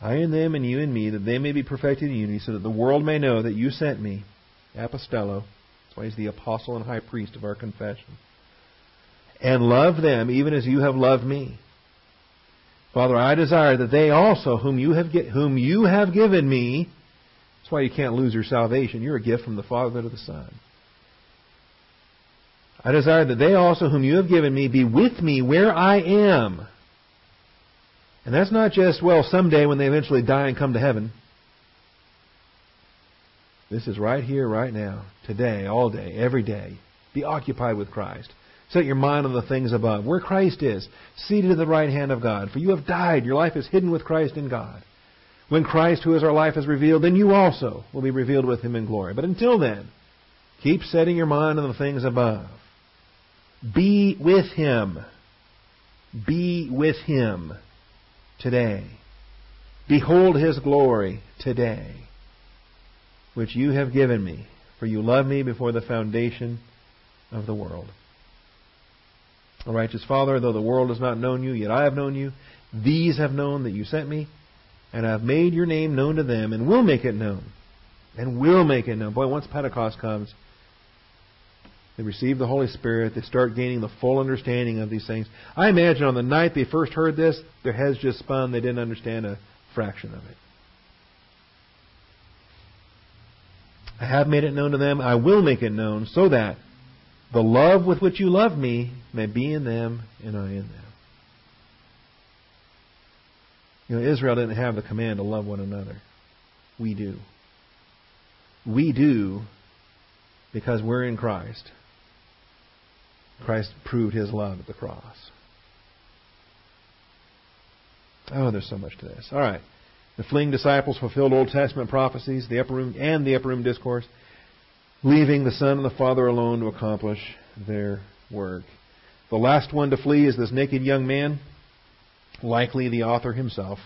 I in them and you in me, that they may be perfected in unity, so that the world may know that you sent me, apostello. That's why he's the apostle and high priest of our confession. And love them even as you have loved me. Father, I desire that they also, whom you have, whom you have given me, that's why you can't lose your salvation. You're a gift from the Father to the Son. I desire that they also, whom you have given me, be with me where I am, And that's not just, well, someday when they eventually die and come to heaven. This is right here, right now, today, all day, every day. Be occupied with Christ. Set your mind on the things above, where Christ is, seated at the right hand of God. For you have died, your life is hidden with Christ in God. When Christ, who is our life, is revealed, then you also will be revealed with him in glory. But until then, keep setting your mind on the things above. Be with him. Be with him today. Behold his glory today, which you have given me, for you loved me before the foundation of the world. Righteous Father, though the world has not known you, yet I have known you. These have known that you sent me, and I have made your name known to them, and will make it known. And will make it known. Boy, once Pentecost comes, they receive the Holy Spirit. They start gaining the full understanding of these things. I imagine on the night they first heard this, their heads just spun. They didn't understand a fraction of it. I have made it known to them. I will make it known so that the love with which you love me may be in them and I in them. You know, Israel didn't have the command to love one another. We do. We do because we're in Christ. Christ proved his love at the cross. Oh, there's so much to this. All right. The fleeing disciples fulfilled Old Testament prophecies, the upper room and the upper room discourse, leaving the Son and the Father alone to accomplish their work. The last one to flee is this naked young man, likely the author himself.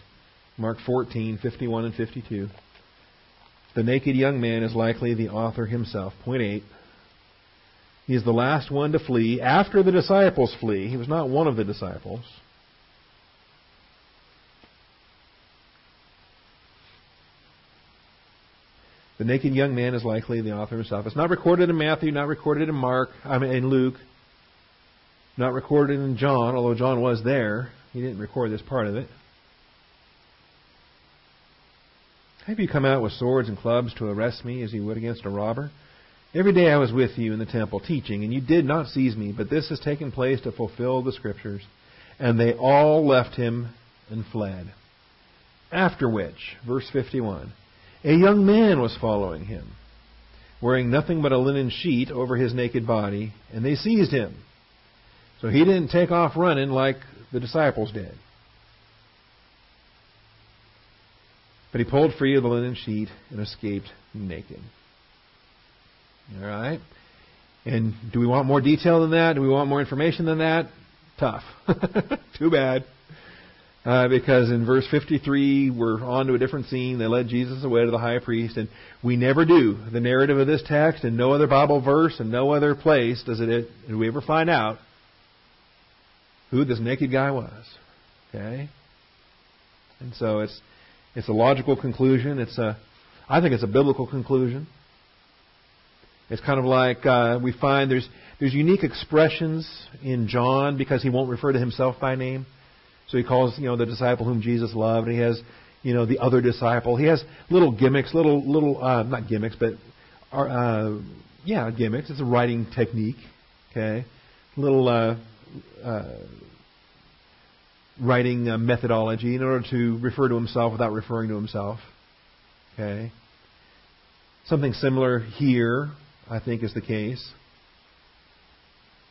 Mark 14, 51 and 52. The naked young man is likely the author himself. Point 8. He is the last one to flee after the disciples flee. He was not one of the disciples. The naked young man is likely the author himself. It's not recorded in Matthew, not recorded in Mark, I mean in Luke, not recorded in John, although John was there. He didn't record this part of it. Have you come out with swords and clubs to arrest me as you would against a robber? Every day I was with you in the temple teaching, and you did not seize me, but this has taken place to fulfill the Scriptures. And they all left him and fled. After which, verse 51, a young man was following him, wearing nothing but a linen sheet over his naked body, and they seized him. So he didn't take off running like the disciples did. But he pulled free of the linen sheet and escaped naked. All right? And do we want more detail than that? Do we want more information than that? Tough. Too bad. Uh, because in verse 53, we're on to a different scene. They led Jesus away to the high priest, and we never do. The narrative of this text, and no other Bible verse, and no other place does it, do we ever find out who this naked guy was. Okay? And so it's, it's a logical conclusion. It's a, I think it's a biblical conclusion. It's kind of like uh, we find there's there's unique expressions in John because he won't refer to himself by name. So he calls you know the disciple whom Jesus loved. And he has you know the other disciple. He has little gimmicks, little little uh, not gimmicks, but uh, yeah gimmicks. It's a writing technique. Okay, little uh, uh, writing uh, methodology in order to refer to himself without referring to himself. Okay. Something similar here I think is the case.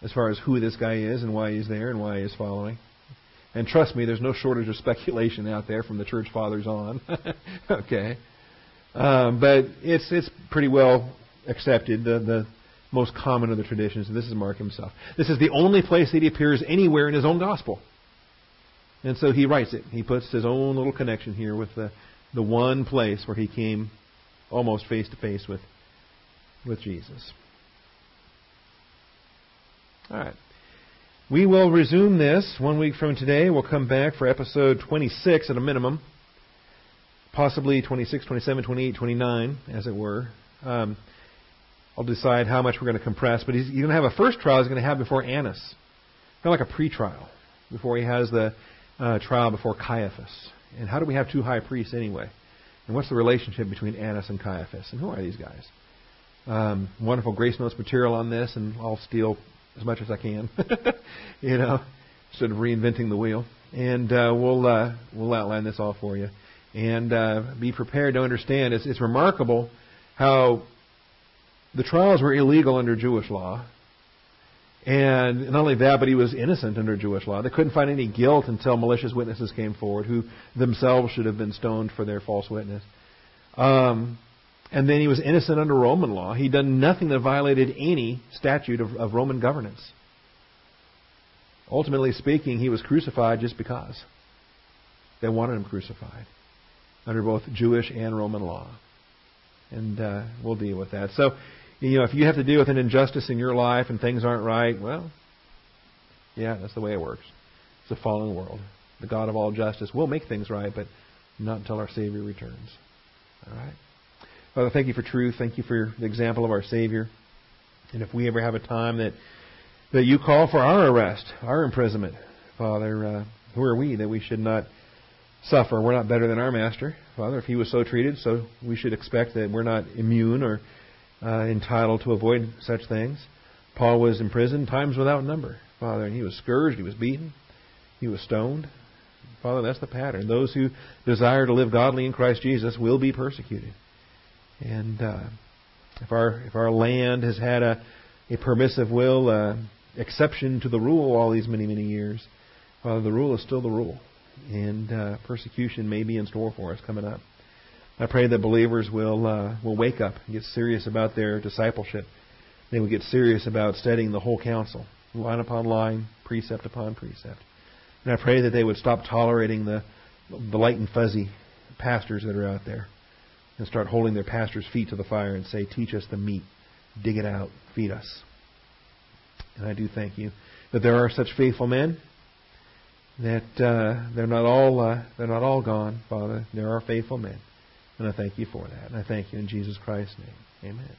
As far as who this guy is and why he's there and why he's following. And trust me, there's no shortage of speculation out there from the church fathers on. okay. Um, but it's it's pretty well accepted, the, the most common of the traditions. And this is Mark himself. This is the only place that he appears anywhere in his own gospel. And so he writes it. He puts his own little connection here with the, the one place where he came almost face to face with with Jesus. All right. We will resume this one week from today. We'll come back for episode 26 at a minimum, possibly 26, 27, 28, 29, as it were. Um, I'll decide how much we're going to compress, but he's, he's going to have a first trial he's going to have before Annas, kind of like a pre-trial, before he has the uh, trial before Caiaphas. And how do we have two high priests anyway? And what's the relationship between Annas and Caiaphas? And who are these guys? Um, wonderful Grace Notes material on this, and I'll steal as much as I can, you know, instead of reinventing the wheel. and uh, we'll uh, we'll outline this all for you, and uh, be prepared to understand. It's, it's remarkable how the trials were illegal under Jewish law, and not only that, but he was innocent under Jewish law. They couldn't find any guilt until malicious witnesses came forward, who themselves should have been stoned for their false witness. Um, and then he was innocent under Roman law. He'd done nothing that violated any statute of, of Roman governance. Ultimately speaking, he was crucified just because. They wanted him crucified under both Jewish and Roman law. And uh, we'll deal with that. So, you know, if you have to deal with an injustice in your life and things aren't right, well, yeah, that's the way it works. It's a fallen world. The God of all justice will make things right, but not until our Savior returns. All right? Father, thank you for truth. Thank you for the example of our Savior. And if we ever have a time that that you call for our arrest, our imprisonment. Father, uh, who are we that we should not suffer? We're not better than our master. Father, if he was so treated, so we should expect that we're not immune or uh, entitled to avoid such things. Paul was imprisoned times without number, Father, and he was scourged, he was beaten, he was stoned. Father, that's the pattern. Those who desire to live godly in Christ Jesus will be persecuted. And uh, if our if our land has had a a permissive will, uh, exception to the rule all these many, many years, uh, the rule is still the rule. And uh, persecution may be in store for us coming up. I pray that believers will uh, will wake up and get serious about their discipleship. They will get serious about studying the whole counsel, line upon line, precept upon precept. And I pray that they would stop tolerating the the light and fuzzy pastors that are out there and start holding their pastors' feet to the fire and say, "Teach us the meat, dig it out, feed us." And I do thank you that there are such faithful men. That uh, they're not all uh, they're not all gone, Father. There are faithful men, and I thank you for that. And I thank you in Jesus Christ's name. Amen.